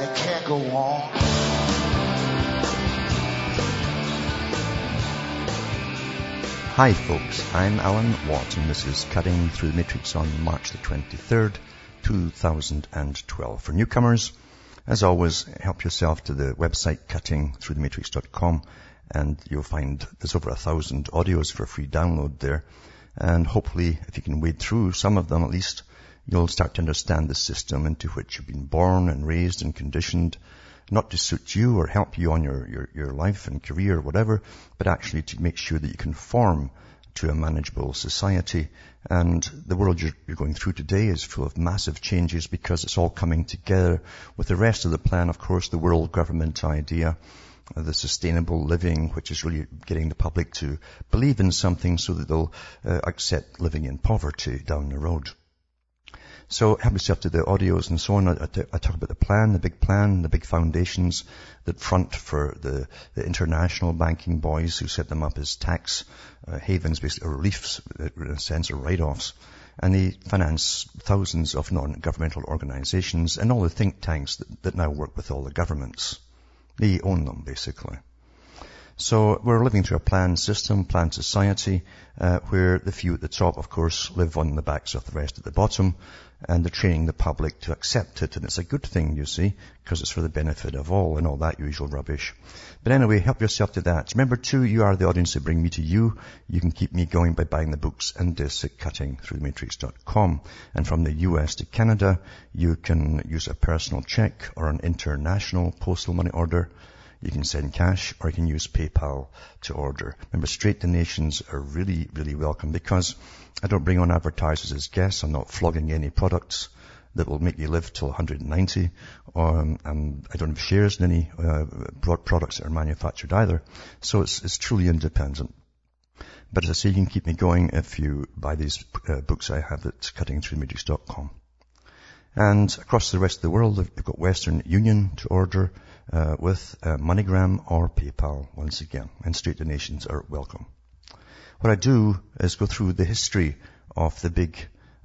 and it can't go on. Hi folks, I'm Alan Watt and this is Cutting Through the Matrix on March the 23rd, 2012. For newcomers, as always, help yourself to the website cuttingthroughthematrix.com and you'll find there's over a thousand audios for free download there. And hopefully, if you can wade through some of them at least, you'll start to understand the system into which you've been born and raised and conditioned not to suit you or help you on your, your, your life and career or whatever, but actually to make sure that you conform to a manageable society. And the world you're, you're, going through today is full of massive changes because it's all coming together with the rest of the plan, of course, the world government idea, uh, the sustainable living, which is really getting the public to believe in something so that they'll uh, accept living in poverty down the road. So help yourself to the audios and so on. I, I, talk about the plan, the big plan, the big foundations that front for the, the international banking boys who set them up as tax uh, havens, basically, or reliefs, uh, in a sense, or write-offs. And they finance thousands of non-governmental organizations and all the think tanks that, that now work with all the governments. They own them, basically. So we're living through a planned system, planned society, uh, where the few at the top, of course, live on the backs of the rest at the bottom, and they're training the public to accept it. And it's a good thing, you see, because it's for the benefit of all and all that usual rubbish. But anyway, help yourself to that. Remember too, you are the audience that bring me to you. You can keep me going by buying the books and discs at cuttingthroughthematrix.com. And from the US to Canada, you can use a personal check or an international postal money order you can send cash or you can use PayPal to order. Remember, straight donations are really, really welcome because I don't bring on advertisers as guests. I'm not flogging any products that will make you live till 190. Um, and I don't have shares in any uh, products that are manufactured either. So it's, it's truly independent. But as I say, you can keep me going if you buy these uh, books I have at cuttingthroughthematrix.com. And across the rest of the world, they've got Western Union to order uh, with uh, MoneyGram or PayPal once again. And straight donations are welcome. What I do is go through the history of the big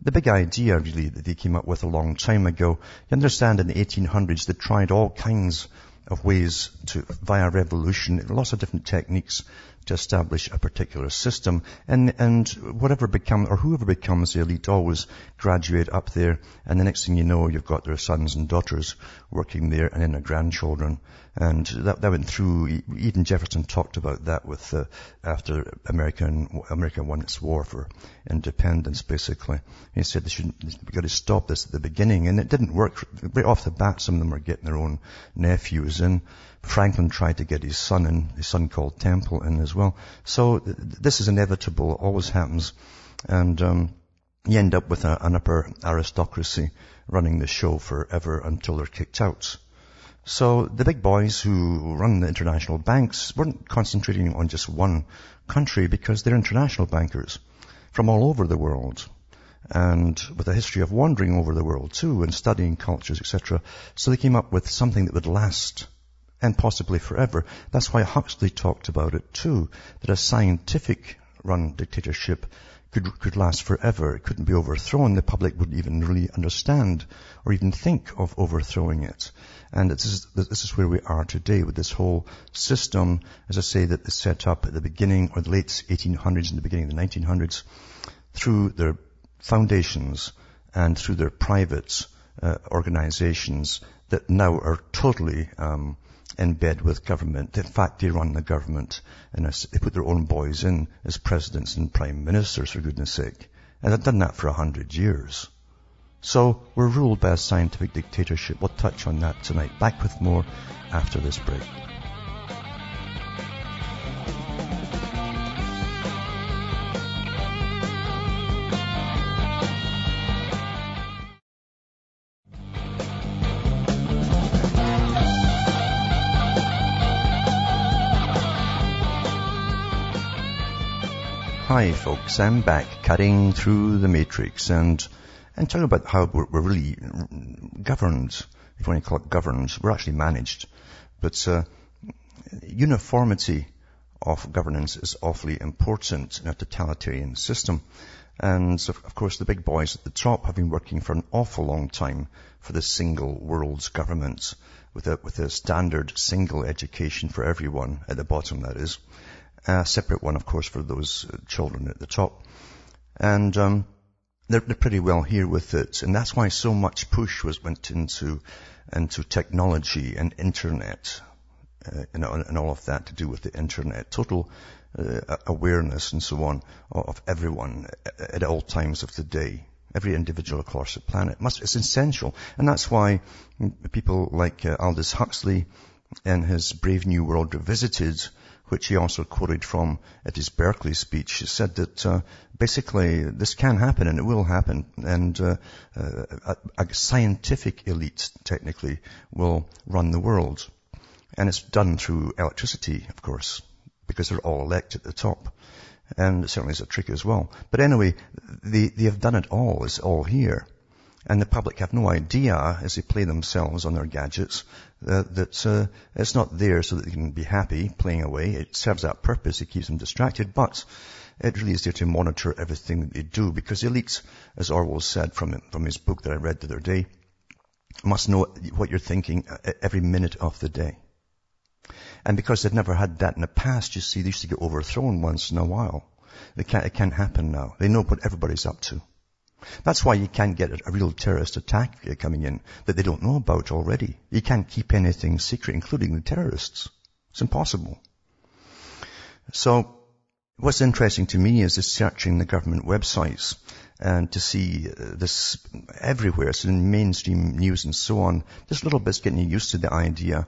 the big idea really that they came up with a long time ago. You understand in the 1800s they tried all kinds of ways to, via revolution, lots of different techniques to establish a particular system. And, and whatever become, or whoever becomes the elite always graduate up there. And the next thing you know, you've got their sons and daughters working there and then their grandchildren. And that, that went through, even Jefferson talked about that with, uh, after American, America won its war for independence, basically. He said they should, we've got to stop this at the beginning. And it didn't work. Right off the bat, some of them were getting their own nephews in. Franklin tried to get his son in, his son called Temple in as well. So th- this is inevitable, it always happens. And um, you end up with a, an upper aristocracy running the show forever until they're kicked out. So the big boys who run the international banks weren't concentrating on just one country because they're international bankers from all over the world and with a history of wandering over the world too and studying cultures, etc. So they came up with something that would last and possibly forever. That's why Huxley talked about it too, that a scientific run dictatorship could, could last forever. It couldn't be overthrown. The public wouldn't even really understand or even think of overthrowing it. And this is, this is where we are today with this whole system, as I say, that is set up at the beginning or the late 1800s and the beginning of the 1900s through their foundations and through their private uh, organizations that now are totally um, in bed with government. In fact, they run the government and they put their own boys in as presidents and prime ministers, for goodness sake. And they've done that for a hundred years. So we're ruled by a scientific dictatorship. We'll touch on that tonight. Back with more after this break. Hi folks, I'm back cutting through the matrix and, and talking about how we're, we're really governed, if you want to call it governed, we're actually managed. But, uh, uniformity of governance is awfully important in a totalitarian system. And of course the big boys at the top have been working for an awful long time for the single world's government with a, with a standard single education for everyone at the bottom that is a separate one, of course, for those uh, children at the top. And um, they're, they're, pretty well here with it, and that's why so much push was went into into technology and internet, uh, and, and, all of that to do with the internet, total uh, awareness and so on of everyone at all times of the day. Every individual across the planet must, it's essential. And that's why people like uh, Aldous Huxley in his Brave New World Revisited which he also quoted from at his Berkeley speech, said that uh, basically this can happen and it will happen, and uh, uh, a, a scientific elite technically will run the world, and it's done through electricity, of course, because they're all elected at the top. And it certainly is a trick as well. But anyway, they, they have done it all. It's all here. And the public have no idea as they play themselves on their gadgets that uh, it's not there so that they can be happy playing away. It serves that purpose. It keeps them distracted, but it really is there to monitor everything that they do because elites, as Orwell said from, from his book that I read the other day, must know what you're thinking every minute of the day. And because they've never had that in the past, you see, they used to get overthrown once in a while. It can't, it can't happen now. They know what everybody's up to. That's why you can't get a real terrorist attack uh, coming in that they don't know about already. You can't keep anything secret, including the terrorists. It's impossible. So, what's interesting to me is just searching the government websites and to see uh, this everywhere. So in mainstream news and so on. Just a little bit getting used to the idea.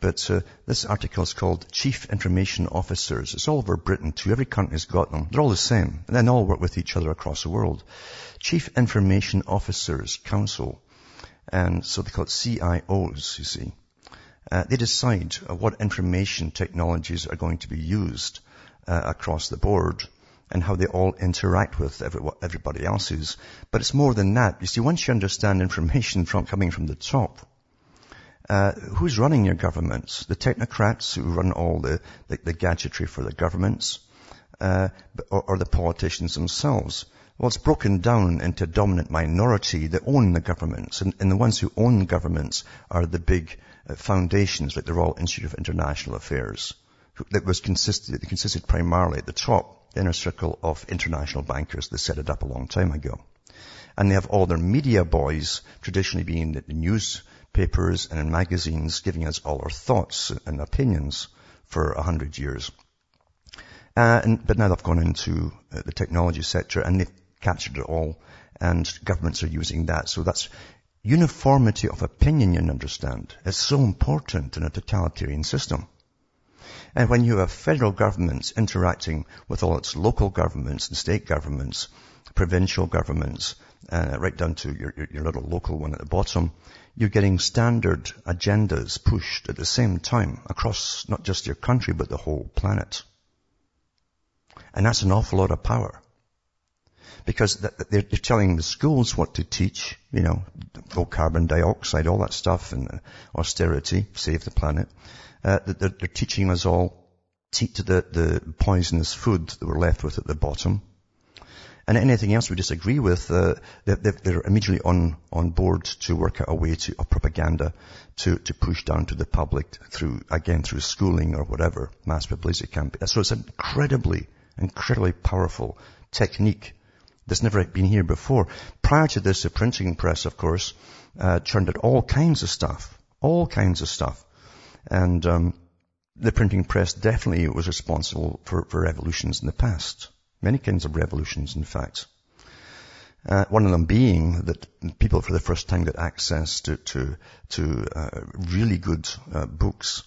But uh, this article is called Chief Information Officers. It's all over Britain too. Every country's got them. They're all the same. And they all work with each other across the world. Chief Information Officers Council. And so they call it CIOs, you see. Uh, they decide uh, what information technologies are going to be used uh, across the board and how they all interact with every, everybody else's. But it's more than that. You see, once you understand information from coming from the top, uh, who's running your governments? The technocrats who run all the, the, the gadgetry for the governments, uh, or, or, the politicians themselves. Well, it's broken down into a dominant minority that own the governments, and, and the ones who own governments are the big uh, foundations like the Royal Institute of International Affairs, that was consisted, consisted primarily at the top the inner circle of international bankers that set it up a long time ago. And they have all their media boys, traditionally being the newspapers and in magazines, giving us all our thoughts and opinions for a hundred years. Uh, and, but now they've gone into uh, the technology sector and they've captured it all and governments are using that. So that's uniformity of opinion, you understand. It's so important in a totalitarian system. And when you have federal governments interacting with all its local governments and state governments, provincial governments, uh, right down to your, your, your little local one at the bottom, you're getting standard agendas pushed at the same time across not just your country, but the whole planet. And that's an awful lot of power. Because they're telling the schools what to teach, you know, low carbon dioxide, all that stuff, and austerity, save the planet uh, they're, they're, teaching us all to eat the, the poisonous food that we're left with at the bottom. And anything else we disagree with, uh, they're, they're, immediately on, on board to work out a way to, of propaganda to, to push down to the public through, again, through schooling or whatever, mass publicity campaign. So it's an incredibly, incredibly powerful technique that's never been here before. Prior to this, the printing press, of course, uh, churned out all kinds of stuff, all kinds of stuff. And um, the printing press definitely was responsible for, for revolutions in the past. Many kinds of revolutions, in fact. Uh, one of them being that people for the first time got access to to, to uh, really good uh, books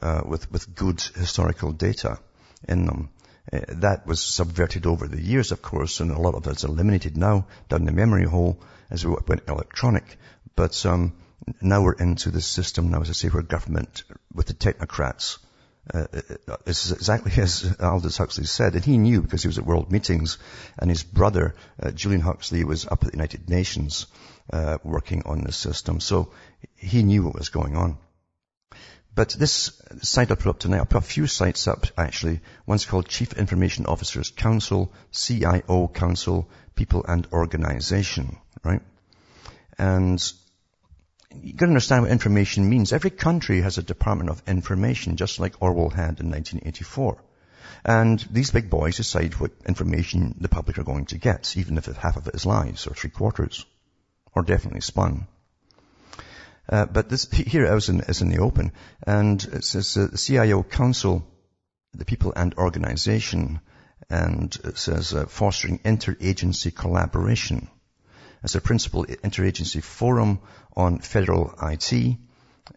uh, with with good historical data in them. Uh, that was subverted over the years, of course, and a lot of that's eliminated now down the memory hole as we went electronic. But um, now we're into this system now, as I say, where government, with the technocrats, uh, it's exactly as Aldous Huxley said, and he knew because he was at world meetings, and his brother, uh, Julian Huxley, was up at the United Nations uh, working on this system, so he knew what was going on. But this site I put up tonight, I put a few sites up actually. One's called Chief Information Officers Council, CIO Council, People and Organization, right? And you've got to understand what information means. Every country has a Department of Information, just like Orwell had in 1984. And these big boys decide what information the public are going to get, even if half of it is lies, or three quarters, or definitely spun. Uh, but this here is in, is in the open, and it says uh, the CIO Council, the people and organization, and it says uh, fostering interagency collaboration. As a principal interagency forum on federal IT,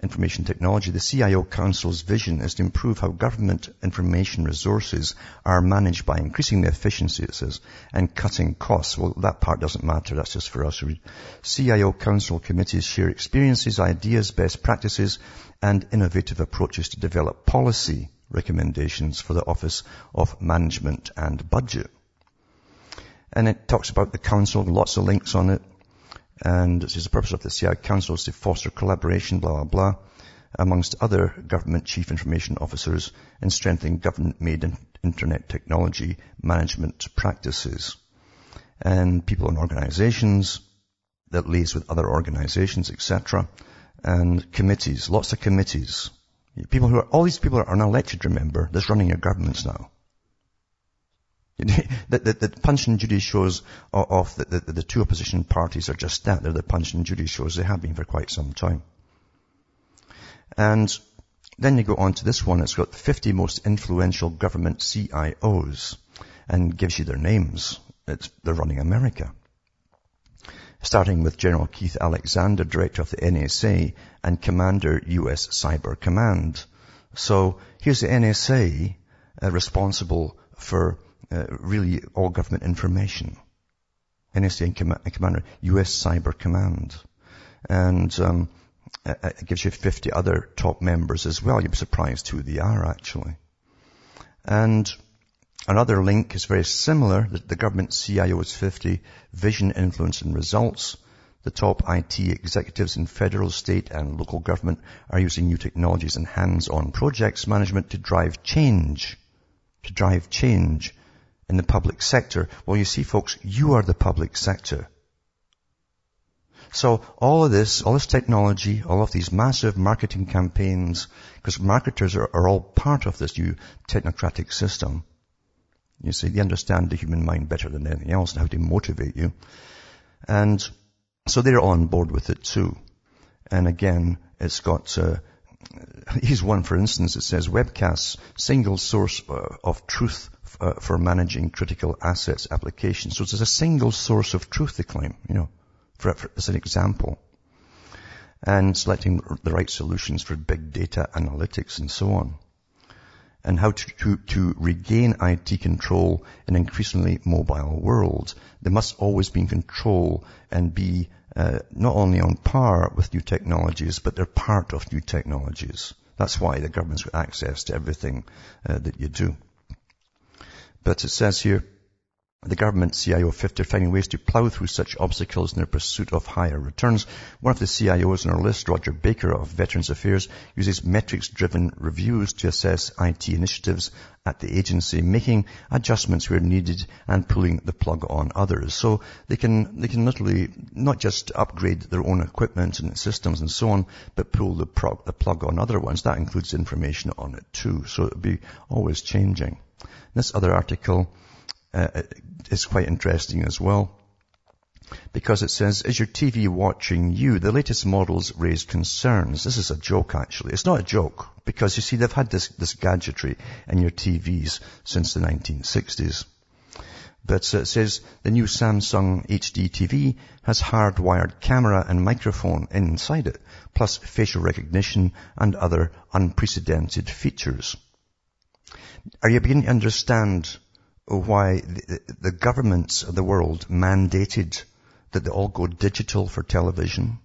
information technology, the CIO Council's vision is to improve how government information resources are managed by increasing the says, and cutting costs. Well, that part doesn't matter. That's just for us. CIO Council committees share experiences, ideas, best practices, and innovative approaches to develop policy recommendations for the Office of Management and Budget. And it talks about the council, lots of links on it. And it says the purpose of the CI Council is to foster collaboration, blah, blah, blah, amongst other government chief information officers in strengthening government-made internet technology management practices. And people and organizations that liaise with other organizations, etc. And committees, lots of committees. People who are, all these people are now elected, remember, that's running your governments now the, the, the, Punch and Judy shows of the, the, the, two opposition parties are just that. They're the Punch and Judy shows. They have been for quite some time. And then you go on to this one. It's got the 50 most influential government CIOs and gives you their names. It's, they're running America. Starting with General Keith Alexander, Director of the NSA and Commander US Cyber Command. So here's the NSA uh, responsible for uh, really all government information. NSA Com- Commander, US Cyber Command. And um, it gives you 50 other top members as well. You'd be surprised who they are actually. And another link is very similar. The, the government CIO is 50. Vision, influence and results. The top IT executives in federal, state and local government are using new technologies and hands-on projects management to drive change. To drive change in the public sector. Well, you see folks, you are the public sector. So all of this, all this technology, all of these massive marketing campaigns, because marketers are, are all part of this new technocratic system. You see, they understand the human mind better than anything else and how to motivate you. And so they're on board with it too. And again, it's got, uh, here's one for instance, it says webcasts, single source uh, of truth uh, for managing critical assets applications. So it's a single source of truth, they claim, you know, for, for, as an example. And selecting the right solutions for big data analytics and so on. And how to, to, to regain IT control in an increasingly mobile world. There must always be control and be uh, not only on par with new technologies, but they're part of new technologies. That's why the government's got access to everything uh, that you do. But it says here, the government CIO 50 are finding ways to plow through such obstacles in their pursuit of higher returns. One of the CIOs on our list, Roger Baker of Veterans Affairs, uses metrics-driven reviews to assess IT initiatives at the agency, making adjustments where needed and pulling the plug on others. So they can, they can literally not just upgrade their own equipment and systems and so on, but pull the, the plug on other ones. That includes information on it too. So it'll be always changing. This other article uh, is quite interesting as well because it says, is your TV watching you? The latest models raise concerns. This is a joke actually. It's not a joke because you see they've had this, this gadgetry in your TVs since the 1960s. But uh, it says the new Samsung HD TV has hardwired camera and microphone inside it, plus facial recognition and other unprecedented features. Are you beginning to understand why the, governments of the world mandated that they all go digital for television?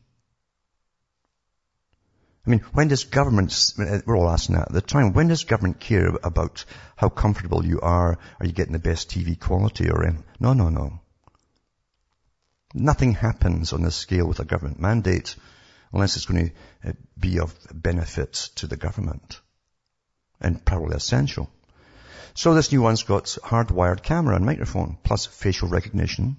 I mean, when does government, we're all asking that at the time, when does government care about how comfortable you are? Are you getting the best TV quality or, no, no, no. Nothing happens on this scale with a government mandate unless it's going to uh, be of benefit to the government and probably essential. So this new one's got hardwired camera and microphone plus facial recognition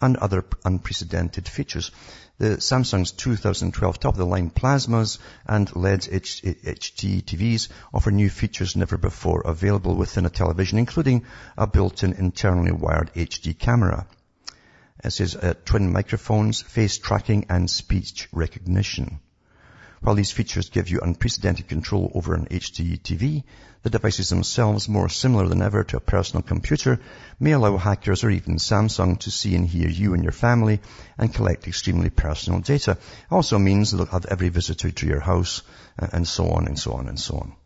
and other unprecedented features. The Samsung's 2012 top-of-the-line plasmas and LED HD TVs offer new features never before available within a television, including a built-in internally wired HD camera. It says uh, twin microphones, face tracking, and speech recognition. While these features give you unprecedented control over an HD TV, the devices themselves, more similar than ever to a personal computer, may allow hackers or even Samsung to see and hear you and your family and collect extremely personal data. It also means they'll have every visitor to your house uh, and so on and so on and so on.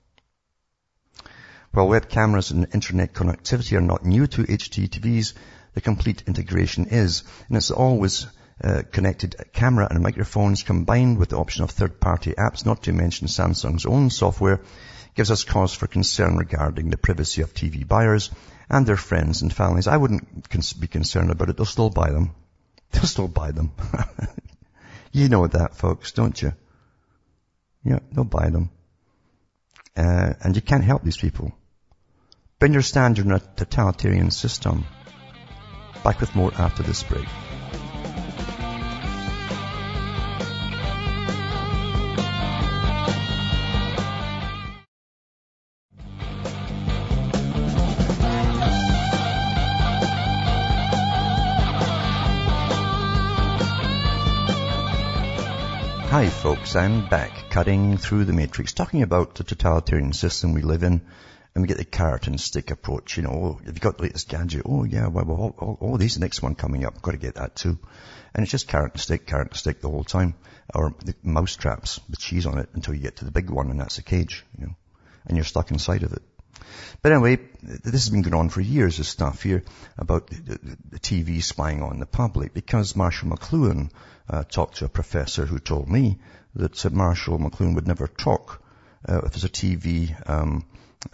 While web cameras and internet connectivity are not new to HDTVs, the complete integration is, and it's always uh, connected camera and microphones combined with the option of third-party apps, not to mention Samsung's own software, gives us cause for concern regarding the privacy of TV buyers and their friends and families. I wouldn't cons- be concerned about it. They'll still buy them. They'll still buy them. you know that, folks, don't you? Yeah, they'll buy them. Uh, and you can't help these people. But understand you're in a totalitarian system. Back with more after this break. Folks, I'm back cutting through the matrix, talking about the totalitarian system we live in, and we get the carrot and stick approach, you know, oh, have you got the latest gadget? Oh yeah, well, well oh, oh, there's the next one coming up, got to get that too. And it's just carrot and stick, carrot and stick the whole time. Or the mouse traps with cheese on it until you get to the big one and that's a cage, you know, and you're stuck inside of it. But anyway, this has been going on for years, this stuff here about the, TV spying on the public because Marshall McLuhan uh, talked to a professor who told me that uh, Marshall McLuhan would never talk uh, if there's a TV um,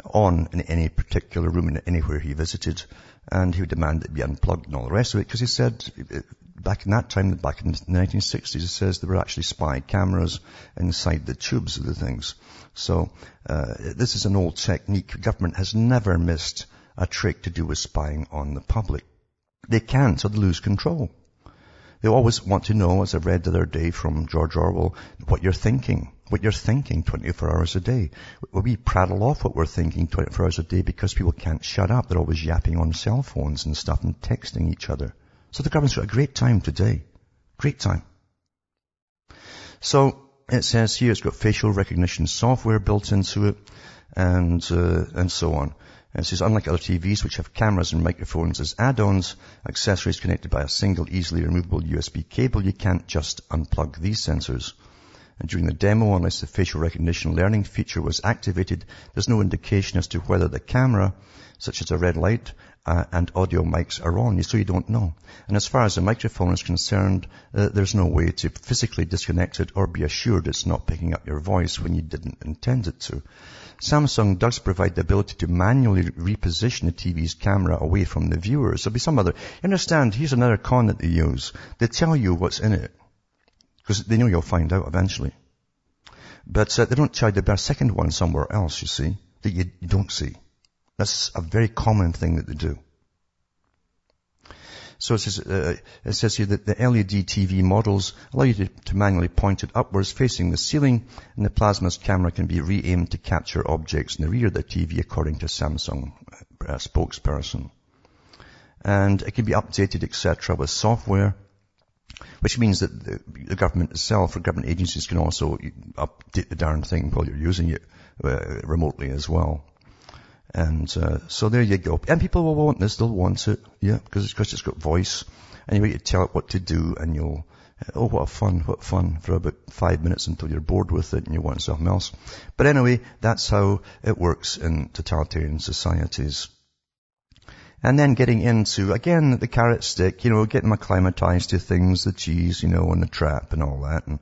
on in any particular room in anywhere he visited, and he would demand that it be unplugged and all the rest of it because he said uh, back in that time, back in the 1960s, it says there were actually spy cameras inside the tubes of the things. So uh, this is an old technique. Government has never missed a trick to do with spying on the public. They can't, so they lose control. They always want to know, as I read the other day from George Orwell, what you're thinking, what you're thinking 24 hours a day. We prattle off what we're thinking 24 hours a day because people can't shut up. They're always yapping on cell phones and stuff and texting each other. So the government's got a great time today. Great time. So it says here it's got facial recognition software built into it and, uh, and so on. And it says, unlike other TVs which have cameras and microphones as add-ons, accessories connected by a single easily removable USB cable, you can't just unplug these sensors. And during the demo, unless the facial recognition learning feature was activated, there's no indication as to whether the camera, such as a red light, uh, and audio mics are on, so you don't know. And as far as the microphone is concerned, uh, there's no way to physically disconnect it or be assured it's not picking up your voice when you didn't intend it to. Samsung does provide the ability to manually reposition the TV's camera away from the viewer. So there'll be some other, understand, here's another con that they use. They tell you what's in it. Because they know you'll find out eventually. But uh, they don't tell you the second one somewhere else, you see, that you don't see. That's a very common thing that they do. So it says, uh, it says here that the LED TV models allow you to, to, manually point it upwards facing the ceiling and the plasma's camera can be re-aimed to capture objects in the rear of the TV according to Samsung uh, spokesperson. And it can be updated, etc. with software, which means that the, the, government itself or government agencies can also update the darn thing while you're using it uh, remotely as well. And uh, so there you go. And people will want this, they'll want it, yeah, because it's, cause it's got voice. And you tell it what to do and you'll, oh what fun, what fun for about five minutes until you're bored with it and you want something else. But anyway, that's how it works in totalitarian societies. And then getting into, again, the carrot stick, you know, getting acclimatized to things, the cheese, you know, and the trap and all that. And,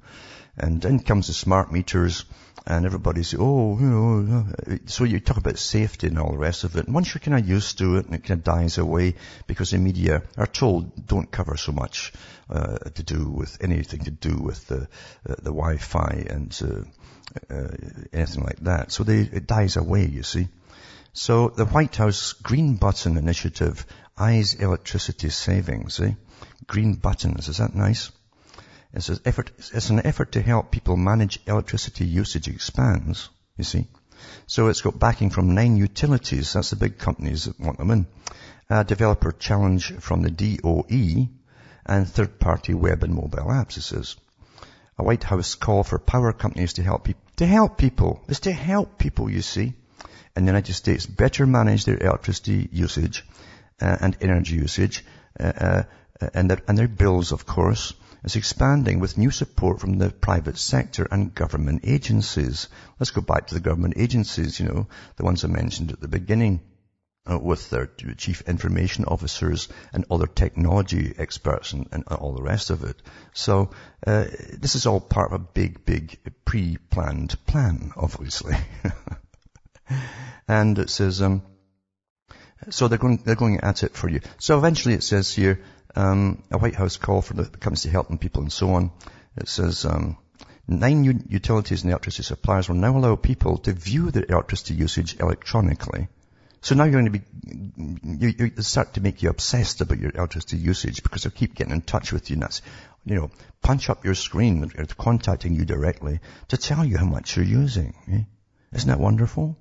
and then comes the smart meters and everybody everybody's, oh, you know, so you talk about safety and all the rest of it. And once you're kind of used to it and it kind of dies away because the media are told don't cover so much, uh, to do with anything to do with the, uh, the Wi-Fi and, uh, uh, anything like that. So they, it dies away, you see. So the White House Green Button Initiative eyes electricity savings, eh? Green buttons, is that nice? It's an effort, it's an effort to help people manage electricity usage expands, you see. So it's got backing from nine utilities, that's the big companies that want them in. A developer challenge from the DOE and third-party web and mobile apps, it says. A White House call for power companies to help people, to help people, is to help people, you see in the United States better manage their electricity usage uh, and energy usage uh, uh, and, their, and their bills, of course, is expanding with new support from the private sector and government agencies. Let's go back to the government agencies, you know, the ones I mentioned at the beginning. Uh, with their chief information officers and other technology experts and, and all the rest of it. So uh, this is all part of a big, big pre-planned plan, obviously. and it says, um, so they're going, they're going at it for you. So eventually it says here, um, a White House call for the companies to help people and so on. It says, um, nine utilities and electricity suppliers will now allow people to view their electricity usage electronically. So now you're going to be, you, you start to make you obsessed about your electricity usage because they'll keep getting in touch with you and that's, you know, punch up your screen, they're contacting you directly to tell you how much you're using. Eh? Isn't that wonderful?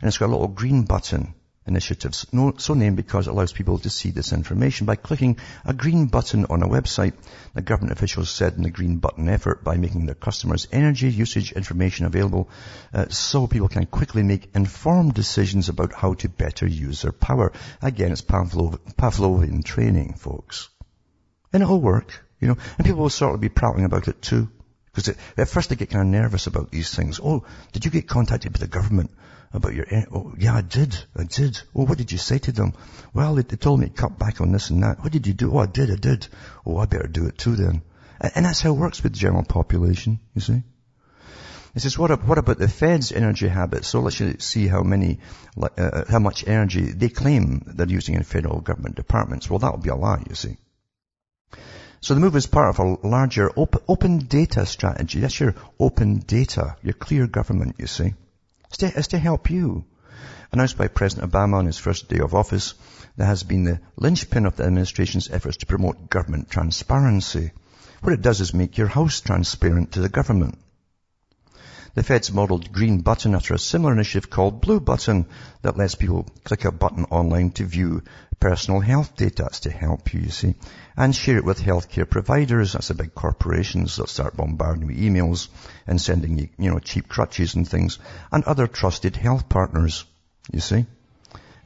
And it's got a little green button initiative, so named because it allows people to see this information by clicking a green button on a website. The government officials said in the green button effort by making their customers energy usage information available uh, so people can quickly make informed decisions about how to better use their power. Again, it's Pavlov, Pavlovian training, folks. And it'll work, you know, and people will sort of be prattling about it too. Because at first they get kind of nervous about these things. Oh, did you get contacted by the government? About your, oh, yeah, I did, I did. Oh, what did you say to them? Well, they, they told me to cut back on this and that. What did you do? Oh, I did, I did. Oh, I better do it too then. And, and that's how it works with the general population, you see. It says, what, what about the Fed's energy habits? So let's see how many, uh, uh, how much energy they claim they're using in federal government departments. Well, that would be a lie, you see. So the move is part of a larger open data strategy. That's your open data, your clear government, you see. It's to, to help you. Announced by President Obama on his first day of office, that has been the linchpin of the administration's efforts to promote government transparency. What it does is make your house transparent to the government. The Fed's modeled green button after a similar initiative called blue button that lets people click a button online to view personal health data. To help you, you see. And share it with healthcare providers. That's the big corporations that start bombarding with emails and sending you, you know, cheap crutches and things. And other trusted health partners, you see.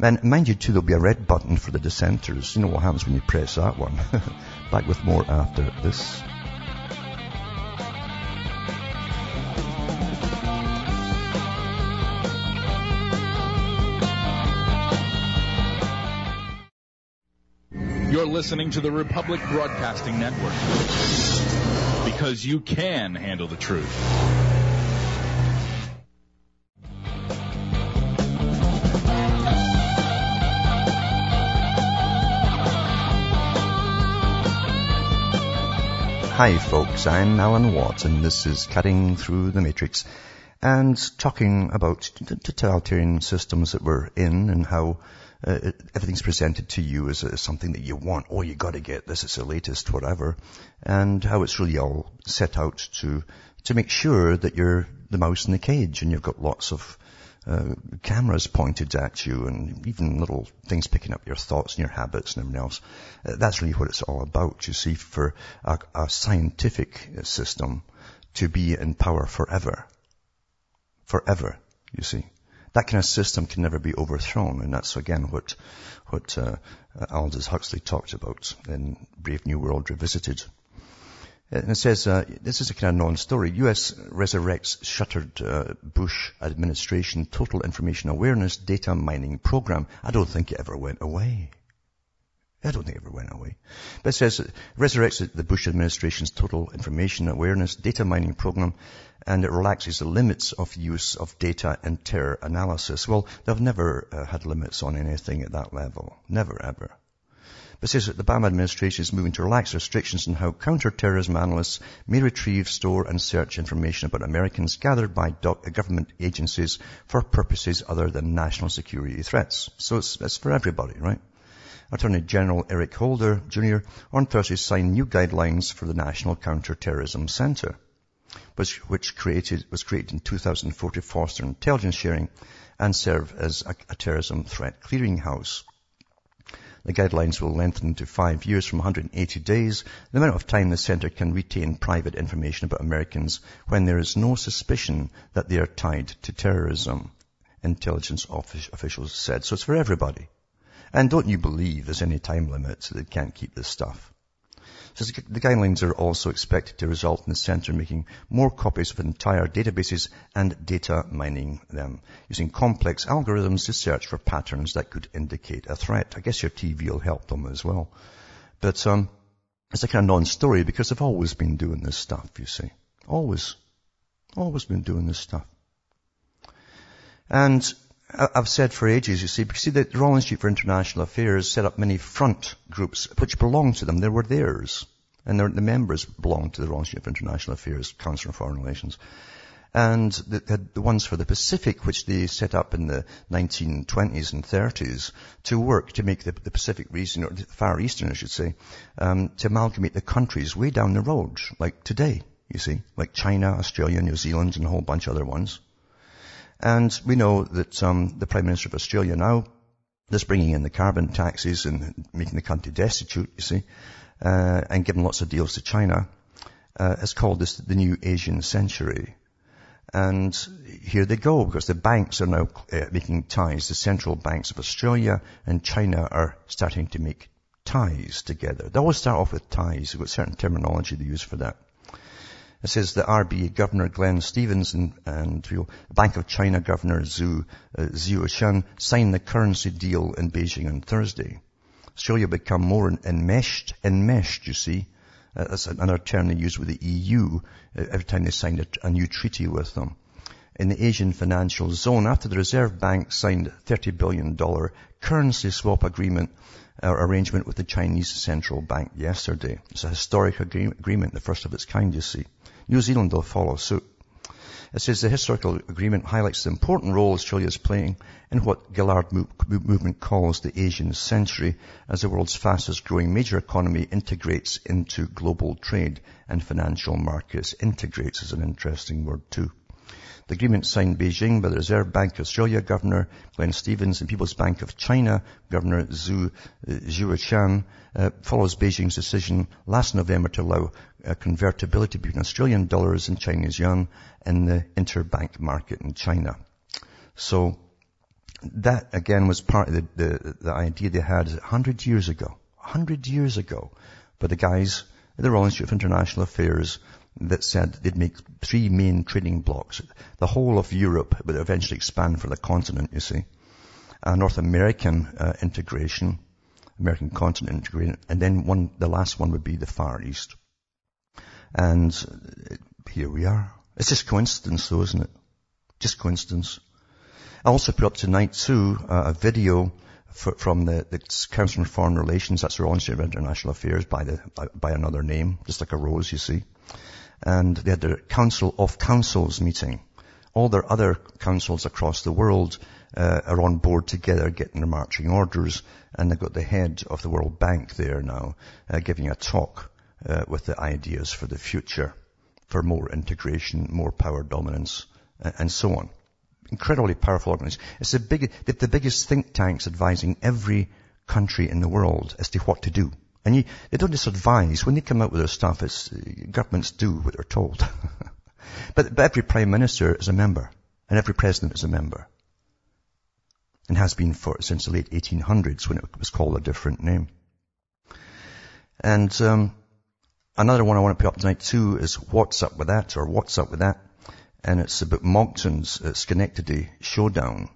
And mind you too, there'll be a red button for the dissenters. You know what happens when you press that one. Back with more after this. Listening to the Republic Broadcasting Network because you can handle the truth. Hi folks, I'm Alan Watt and this is Cutting Through the Matrix and talking about the totalitarian systems that we're in and how uh, everything's presented to you as, as, something that you want. Oh, you got to get this. It's the latest, whatever. And how it's really all set out to to make sure that you're the mouse in the cage, and you've got lots of uh, cameras pointed at you, and even little things picking up your thoughts and your habits and everything else. Uh, that's really what it's all about. You see, for a, a scientific system to be in power forever, forever. You see that kind of system can never be overthrown. And that's again what, what, uh, Aldous Huxley talked about in Brave New World Revisited. And it says, uh, this is a kind of non-story. U.S. resurrects shuttered uh, Bush administration total information awareness data mining program. I don't think it ever went away. I don't think it ever went away. But it says it resurrects the Bush administration's total information awareness data mining program and it relaxes the limits of use of data and terror analysis. Well, they've never uh, had limits on anything at that level. Never ever. But says that the Obama administration is moving to relax restrictions on how counterterrorism analysts may retrieve, store and search information about Americans gathered by government agencies for purposes other than national security threats. So it's, it's for everybody, right? Attorney General Eric Holder Jr. on Thursday signed new guidelines for the National Counterterrorism Center, which, which created, was created in 2004 to foster intelligence sharing and serve as a, a terrorism threat clearinghouse. The guidelines will lengthen to five years from 180 days, the amount of time the center can retain private information about Americans when there is no suspicion that they are tied to terrorism, intelligence officials said. So it's for everybody. And don't you believe there's any time limit so they can't keep this stuff. So the guidelines are also expected to result in the center making more copies of entire databases and data mining them, using complex algorithms to search for patterns that could indicate a threat. I guess your TV will help them as well. But um, it's a kind of non-story because they've always been doing this stuff, you see. Always. Always been doing this stuff. And I've said for ages, you see, because see, the Royal Institute for International Affairs set up many front groups which belonged to them. They were theirs. And the members belonged to the Royal Institute for International Affairs, Council on Foreign Relations. And the, the, ones for the Pacific, which they set up in the 1920s and 30s to work to make the, the Pacific region, or the Far Eastern, I should say, um, to amalgamate the countries way down the road, like today, you see, like China, Australia, New Zealand, and a whole bunch of other ones. And we know that um, the Prime Minister of Australia now is bringing in the carbon taxes and making the country destitute, you see, uh, and giving lots of deals to China, uh, has called this the new Asian century. And here they go, because the banks are now uh, making ties. The central banks of Australia and China are starting to make ties together. They always start off with ties. They've got certain terminology they use for that. It says the RBA Governor Glenn Stevens and, and Bank of China Governor Zhu, uh, Zhuotian signed the currency deal in Beijing on Thursday. Australia become more enmeshed, enmeshed, you see. Uh, that's another term they use with the EU uh, every time they signed a, a new treaty with them. In the Asian financial zone, after the Reserve Bank signed a $30 billion currency swap agreement uh, arrangement with the Chinese Central Bank yesterday. It's a historic agree- agreement, the first of its kind, you see. New Zealand will follow suit. It says the historical agreement highlights the important role Australia is playing in what Gillard movement calls the Asian century as the world's fastest growing major economy integrates into global trade and financial markets. Integrates is an interesting word too. The agreement signed Beijing by the Reserve Bank of Australia Governor Glenn Stevens and People's Bank of China Governor Zhu uh, Zhuotian uh, follows Beijing's decision last November to allow uh, convertibility between Australian dollars and Chinese yuan in the interbank market in China. So that again was part of the, the, the idea they had 100 years ago. 100 years ago. But the guys at the Royal Institute of International Affairs that said they'd make three main trading blocks. The whole of Europe would eventually expand for the continent, you see. A North American uh, integration, American continent integration, and then one, the last one would be the Far East. And uh, here we are. It's just coincidence though, isn't it? Just coincidence. I also put up tonight too uh, a video for, from the, the Council on Foreign Relations, that's the Institute of International Affairs by, the, by another name, just like a rose, you see and they had their Council of Councils meeting. All their other councils across the world uh, are on board together getting their marching orders, and they've got the head of the World Bank there now uh, giving a talk uh, with the ideas for the future, for more integration, more power dominance, and so on. Incredibly powerful organization. It's the, big, the biggest think tanks advising every country in the world as to what to do. And you, they don't just advise. When they come out with their stuff, it's, governments do what they're told. but, but every prime minister is a member. And every president is a member. And has been for, since the late 1800s when it was called a different name. And, um, another one I want to put up tonight too is What's Up With That or What's Up With That. And it's about Monckton's uh, Schenectady showdown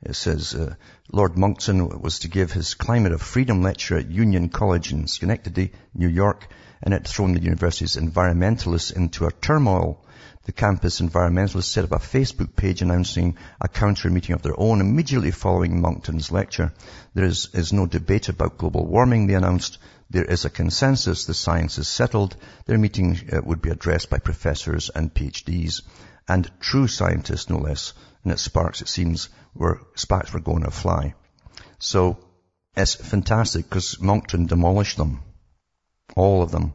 It says, uh, Lord Monckton was to give his Climate of Freedom lecture at Union College in Schenectady, New York, and it thrown the university's environmentalists into a turmoil. The campus environmentalists set up a Facebook page announcing a counter meeting of their own immediately following Monckton's lecture. There is, is no debate about global warming, they announced. There is a consensus. The science is settled. Their meeting uh, would be addressed by professors and PhDs and true scientists, no less. And it Sparks, it seems, were, Spats were going to fly. So it's fantastic because Monckton demolished them. All of them.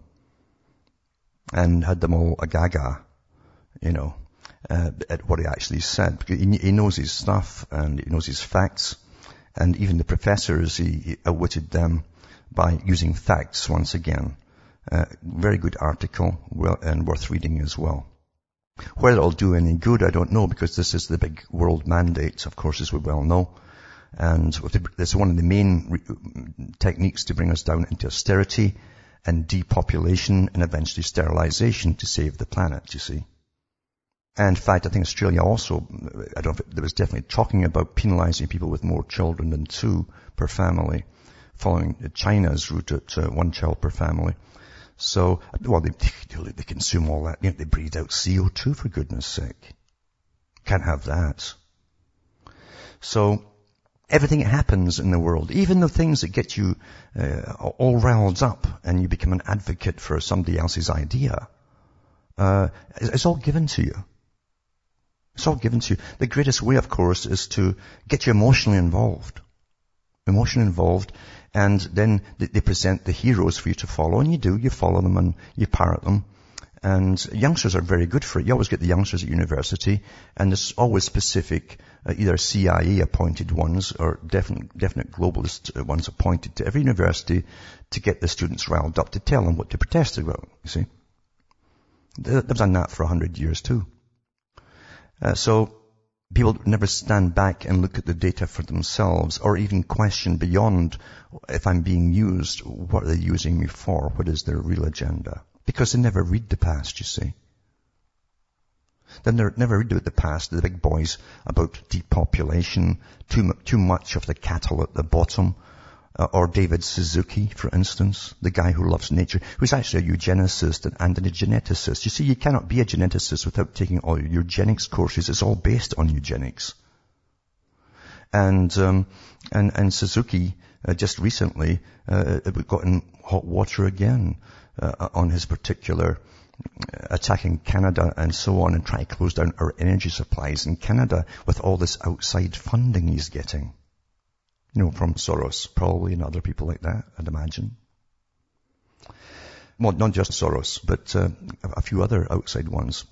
And had them all a gaga, you know, uh, at what he actually said. Because he, he, knows his stuff and he knows his facts. And even the professors, he, he outwitted them by using facts once again. Uh, very good article well, and worth reading as well. Whether it'll do any good, I don't know, because this is the big world mandate, of course, as we well know. And it's one of the main techniques to bring us down into austerity and depopulation and eventually sterilization to save the planet, you see. And in fact, I think Australia also, I don't know, there was definitely talking about penalizing people with more children than two per family, following China's route at one child per family. So, well, they, they consume all that. You know, they breathe out CO2 for goodness sake. Can't have that. So, everything that happens in the world, even the things that get you uh, all riled up and you become an advocate for somebody else's idea, uh, it's all given to you. It's all given to you. The greatest way, of course, is to get you emotionally involved. Emotionally involved and then they present the heroes for you to follow, and you do. You follow them and you parrot them. And youngsters are very good for it. You always get the youngsters at university, and there's always specific, uh, either CIA appointed ones or definite, definite globalist uh, ones appointed to every university to get the students riled up to tell them what to protest about, you see. They've done that for a hundred years too. Uh, so people never stand back and look at the data for themselves or even question beyond if I'm being used, what are they using me for? What is their real agenda? Because they never read the past, you see. Then They never read about the past, the big boys about depopulation, too, too much of the cattle at the bottom, uh, or David Suzuki, for instance, the guy who loves nature, who's actually a eugenicist and, and a geneticist. You see, you cannot be a geneticist without taking all your eugenics courses. It's all based on eugenics. And, um, and, and Suzuki, uh, just recently, uh, got in hot water again, uh, on his particular attacking Canada and so on and trying to close down our energy supplies in Canada with all this outside funding he's getting. You know, from Soros, probably, and other people like that, I'd imagine. Well, not just Soros, but uh, a few other outside ones.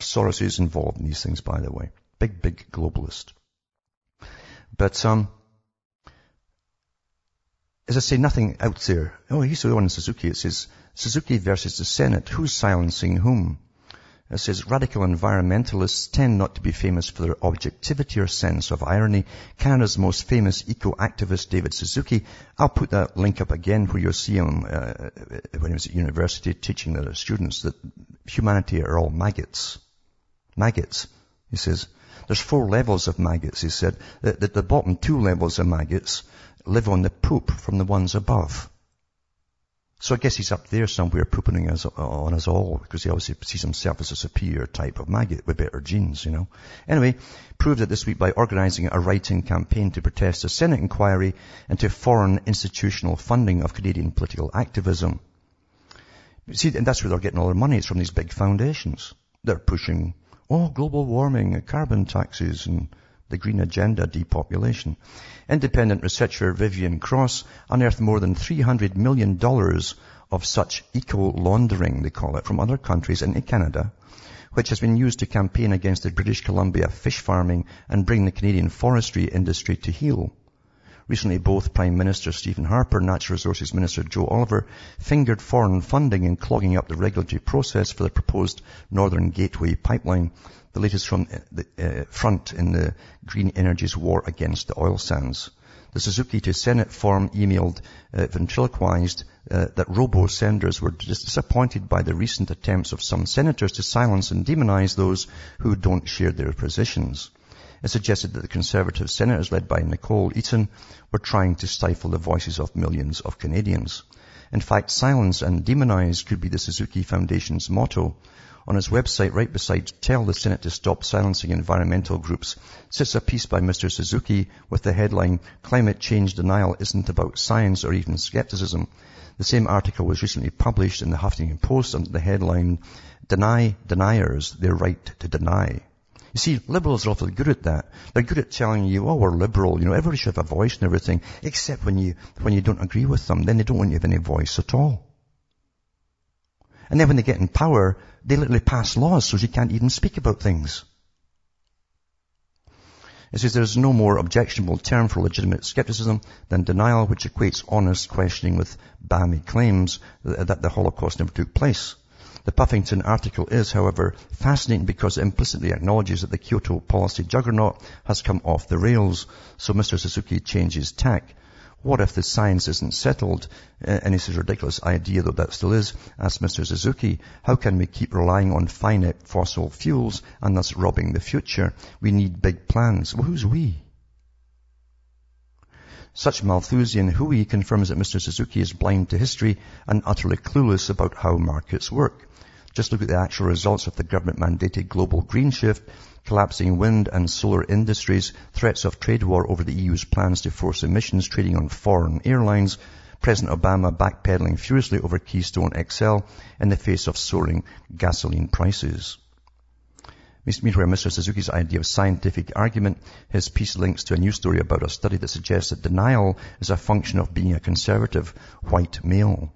Soros is involved in these things, by the way. Big, big globalist. But, um, as I say, nothing out there. Oh, he's the one in Suzuki. It says, Suzuki versus the Senate. Who's silencing whom? It says radical environmentalists tend not to be famous for their objectivity or sense of irony. Canada's most famous eco-activist, David Suzuki, I'll put that link up again where you'll see him uh, when he was at university teaching the students that humanity are all maggots. Maggots. He says, there's four levels of maggots, he said. That, that the bottom two levels of maggots live on the poop from the ones above. So I guess he's up there somewhere pooping us, uh, on us all because he obviously sees himself as a superior type of maggot with better genes, you know. Anyway, proved it this week by organizing a writing campaign to protest a Senate inquiry into foreign institutional funding of Canadian political activism. See, and that's where they're getting all their money. It's from these big foundations. They're pushing, oh, global warming, carbon taxes, and the green agenda, depopulation. Independent researcher Vivian Krause unearthed more than $300 million of such eco-laundering, they call it, from other countries in Canada, which has been used to campaign against the British Columbia fish farming and bring the Canadian forestry industry to heel. Recently, both Prime Minister Stephen Harper and Natural Resources Minister Joe Oliver fingered foreign funding in clogging up the regulatory process for the proposed Northern Gateway pipeline the latest from uh, the uh, front in the green energy's war against the oil sands. The Suzuki to Senate form emailed uh, ventriloquized uh, that robo-senders were disappointed by the recent attempts of some senators to silence and demonize those who don't share their positions. It suggested that the Conservative senators led by Nicole Eaton were trying to stifle the voices of millions of Canadians. In fact, silence and demonize could be the Suzuki Foundation's motto. On its website, right beside Tell the Senate to Stop Silencing Environmental Groups, sits a piece by Mr. Suzuki with the headline, Climate Change Denial Isn't About Science or Even Skepticism. The same article was recently published in the Huffington Post under the headline, Deny Deniers Their Right to Deny. You see, liberals are awfully good at that. They're good at telling you, oh, we're liberal, you know, everybody should have a voice and everything, except when you, when you don't agree with them, then they don't want you to have any voice at all. And then when they get in power, they literally pass laws so you can't even speak about things. It says there's no more objectionable term for legitimate skepticism than denial, which equates honest questioning with balmy claims that the Holocaust never took place. The Puffington article is, however, fascinating because it implicitly acknowledges that the Kyoto policy juggernaut has come off the rails. So Mr. Suzuki changes tack. What if the science isn't settled? Uh, and this is a ridiculous idea, though that still is, asked Mr. Suzuki. How can we keep relying on finite fossil fuels and thus robbing the future? We need big plans. Well, who's we? Such Malthusian hooey confirms that Mr. Suzuki is blind to history and utterly clueless about how markets work. Just look at the actual results of the government mandated global green shift, collapsing wind and solar industries, threats of trade war over the EU's plans to force emissions trading on foreign airlines, President Obama backpedaling furiously over Keystone XL in the face of soaring gasoline prices. Meanwhile, Mr. Suzuki's idea of scientific argument, his piece links to a news story about a study that suggests that denial is a function of being a conservative white male.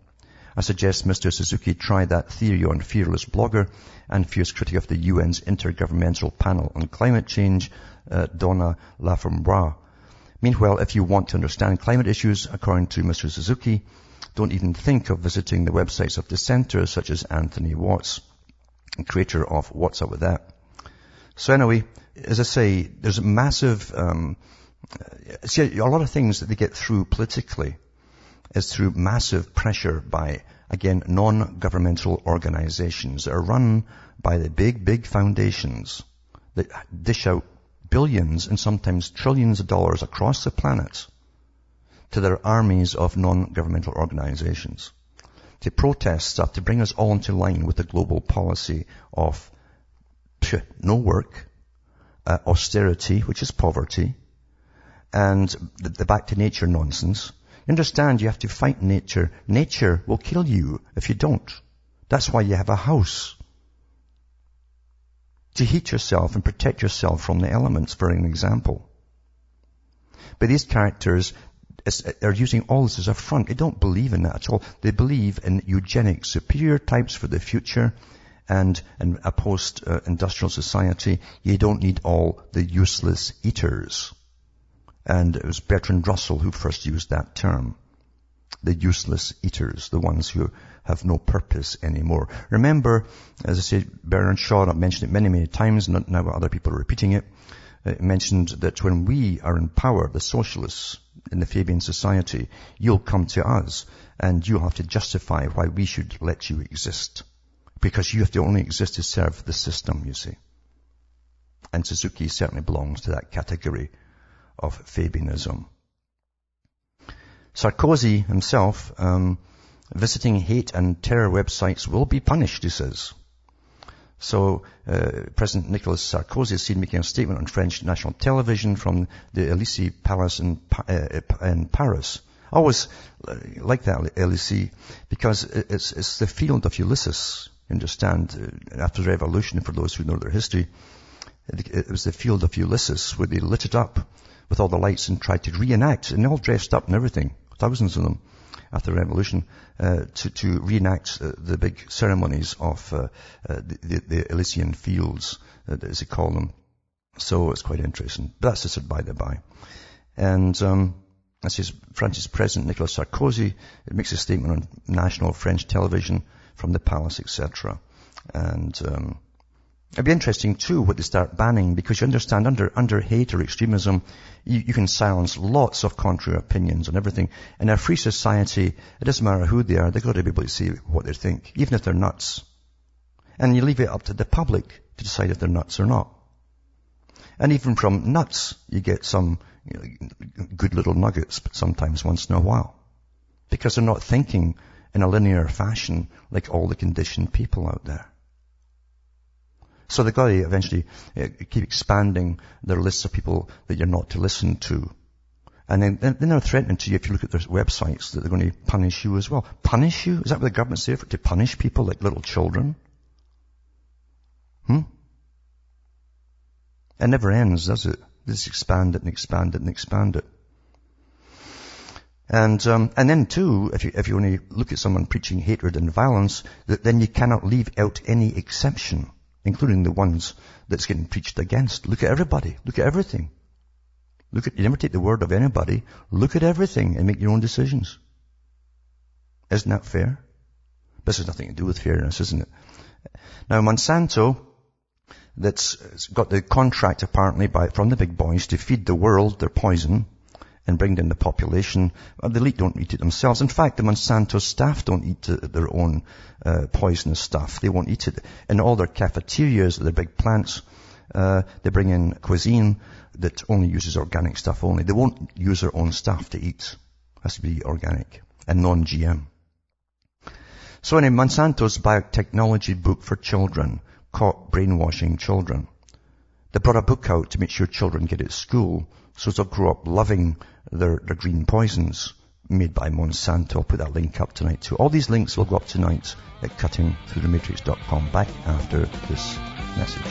I suggest Mr. Suzuki try that theory on Fearless Blogger and fierce critic of the UN's Intergovernmental Panel on Climate Change, uh, Donna Laframboise. Meanwhile, if you want to understand climate issues, according to Mr. Suzuki, don't even think of visiting the websites of dissenters such as Anthony Watts, creator of Watts Up With That. So anyway, as I say, there's a massive, um, see, a lot of things that they get through politically is through massive pressure by, again, non-governmental organizations that are run by the big, big foundations that dish out billions and sometimes trillions of dollars across the planet to their armies of non-governmental organizations to protest stuff to bring us all into line with the global policy of no work, uh, austerity, which is poverty, and the, the back to nature nonsense, Understand you have to fight nature. Nature will kill you if you don't. That's why you have a house. To heat yourself and protect yourself from the elements, for an example. But these characters are using all this as a front. They don't believe in that at all. They believe in eugenics, superior types for the future, and in a post-industrial society, you don't need all the useless eaters. And it was Bertrand Russell who first used that term. The useless eaters, the ones who have no purpose anymore. Remember, as I said, Bernard Shaw, I've mentioned it many, many times, not now other people are repeating it, it mentioned that when we are in power, the socialists in the Fabian society, you'll come to us and you'll have to justify why we should let you exist. Because you have to only exist to serve the system, you see. And Suzuki certainly belongs to that category of Fabianism. Sarkozy himself, um, visiting hate and terror websites will be punished, he says. So, uh, President Nicolas Sarkozy is seen making a statement on French national television from the Elysee Palace in, uh, in Paris. I always uh, like that Elysee because it's, it's the field of Ulysses. Understand? Uh, after the revolution, for those who know their history, it was the field of Ulysses where they lit it up with all the lights and tried to reenact, and all dressed up and everything, thousands of them after the revolution, uh, to, to reenact uh, the big ceremonies of uh, uh the, the, Elysian fields, uh, as they call them. So it's quite interesting. But that's just by the by. And um, this is France's President Nicolas Sarkozy. It makes a statement on national French television from the palace, etc. And um, It'd be interesting too what they start banning because you understand under, under hate or extremism, you, you can silence lots of contrary opinions and everything. In a free society, it doesn't matter who they are, they've got to be able to say what they think, even if they're nuts. And you leave it up to the public to decide if they're nuts or not. And even from nuts, you get some you know, good little nuggets, sometimes once in a while. Because they're not thinking in a linear fashion like all the conditioned people out there. So they've got to eventually uh, keep expanding their lists of people that you're not to listen to. And then, then they're threatening to you if you look at their websites that they're going to punish you as well. Punish you? Is that what the government's there for? To punish people like little children? Hmm? It never ends, does it? Just expand it and expand it and expand it. And um, and then too, if you if you only look at someone preaching hatred and violence, that then you cannot leave out any exception, including the ones that's getting preached against. Look at everybody. Look at everything. Look at you never take the word of anybody. Look at everything and make your own decisions. Isn't that fair? This has nothing to do with fairness, isn't it? Now Monsanto, that's got the contract apparently by, from the big boys to feed the world their poison and bring down the population. The elite don't eat it themselves. In fact, the Monsanto staff don't eat their own uh, poisonous stuff. They won't eat it. In all their cafeterias, their big plants, uh, they bring in cuisine that only uses organic stuff only. They won't use their own stuff to eat. It has to be organic and non-GM. So in Monsanto's biotechnology book for children, caught brainwashing children. They brought a book out to make sure children get it at school so they'll grow up loving their, their green poisons made by Monsanto. I'll put that link up tonight too. All these links will go up tonight at cuttingthroughthematrix.com back after this message.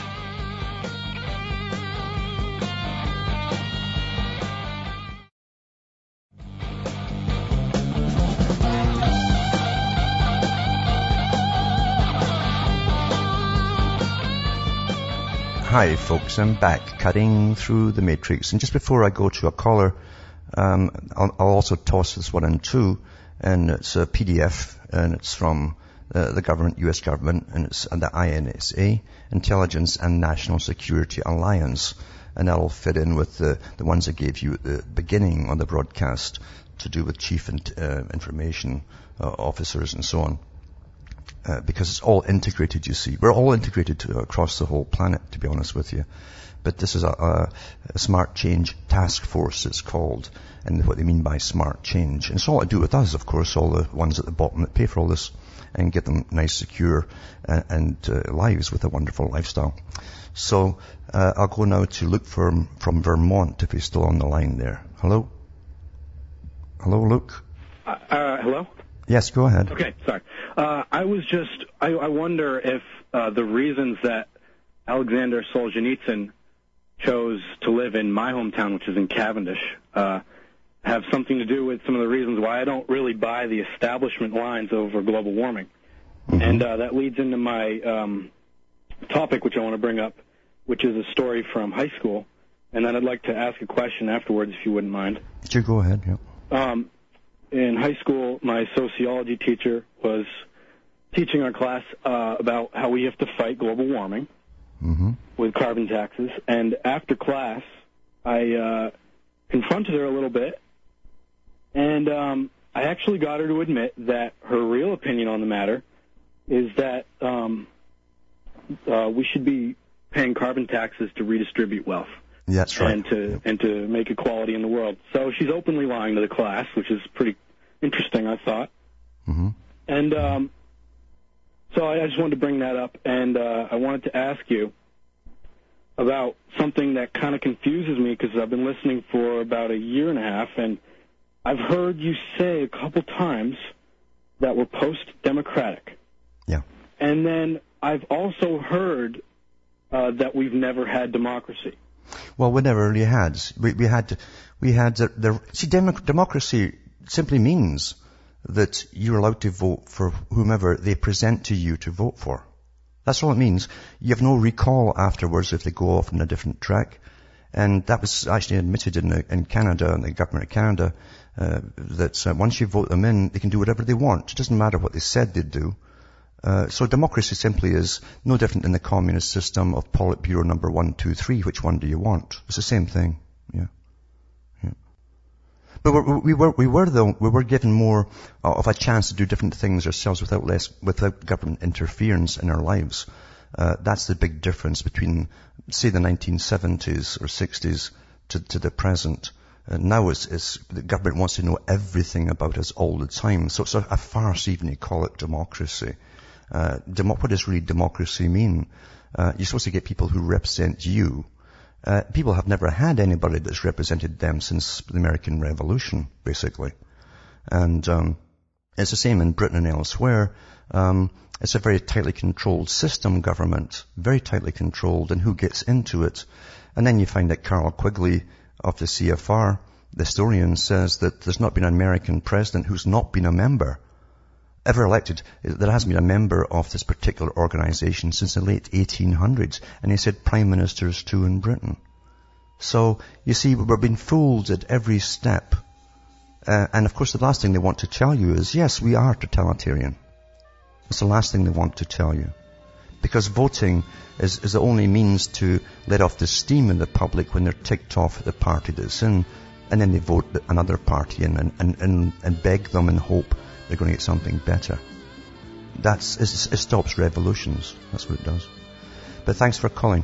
Hi folks, I'm back cutting through the matrix. And just before I go to a caller, um, I'll, I'll, also toss this one in too. And it's a PDF and it's from uh, the government, US government, and it's the INSA, Intelligence and National Security Alliance. And that'll fit in with the, the ones I gave you at the beginning on the broadcast to do with chief and, uh, information uh, officers and so on uh, because it's all integrated, you see. We're all integrated to, across the whole planet, to be honest with you. But this is a, a, a, smart change task force, it's called, and what they mean by smart change. And it's all to do with us, of course, all the ones at the bottom that pay for all this and get them nice, secure, uh, and uh, lives with a wonderful lifestyle. So uh, I'll go now to Luke from, from Vermont, if he's still on the line there. Hello? Hello, Luke? Uh, uh, hello? Yes, go ahead. Okay, sorry. Uh, I was just, I, I wonder if uh, the reasons that Alexander Solzhenitsyn chose to live in my hometown, which is in Cavendish, uh, have something to do with some of the reasons why I don't really buy the establishment lines over global warming. Mm-hmm. And uh, that leads into my um, topic, which I want to bring up, which is a story from high school. And then I'd like to ask a question afterwards, if you wouldn't mind. Sure, go ahead. Yeah. Um, in high school, my sociology teacher was teaching our class uh, about how we have to fight global warming mm-hmm. with carbon taxes. And after class, I uh, confronted her a little bit, and um, I actually got her to admit that her real opinion on the matter is that um, uh, we should be paying carbon taxes to redistribute wealth. That's right. And to yep. and to make equality in the world. So she's openly lying to the class, which is pretty interesting, I thought. Mm-hmm. And um, so I just wanted to bring that up, and uh, I wanted to ask you about something that kind of confuses me because I've been listening for about a year and a half, and I've heard you say a couple times that we're post-democratic. Yeah. And then I've also heard uh, that we've never had democracy. Well, we never really had. We, we had, we had the, the see, democ- democracy simply means that you're allowed to vote for whomever they present to you to vote for. That's all it means. You have no recall afterwards if they go off on a different track. And that was actually admitted in, the, in Canada, in the government of Canada, uh, that uh, once you vote them in, they can do whatever they want. It doesn't matter what they said they'd do. Uh, so democracy simply is no different than the communist system of Politburo number one, two, three. Which one do you want? It's the same thing. But we were, we were though, we were given more of a chance to do different things ourselves without less, without government interference in our lives. Uh, that's the big difference between say the 1970s or 60s to, to the present, uh, now it's, it's, the government wants to know everything about us all the time. So it's a, a farce even to call it democracy. Uh, demo- what does really democracy mean? Uh, you're supposed to get people who represent you. Uh, people have never had anybody that's represented them since the American Revolution, basically. And um, it's the same in Britain and elsewhere. Um, it's a very tightly controlled system government, very tightly controlled, and who gets into it. And then you find that Carroll Quigley of the CFR, the historian, says that there's not been an American president who's not been a member, ever elected, there hasn't been a member of this particular organization since the late 1800s. And he said prime ministers too in Britain. So, you see, we're being fooled at every step. Uh, and of course the last thing they want to tell you is, yes, we are totalitarian. It's the last thing they want to tell you. Because voting is, is the only means to let off the steam in the public when they're ticked off at the party that's in, and then they vote another party in and, and, and, and beg them and hope they're going to get something better. That's, it stops revolutions. That's what it does. But thanks for calling.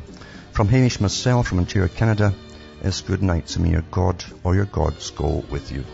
From Hamish myself from Ontario, Canada, it's good night to me. Your God or your gods go with you.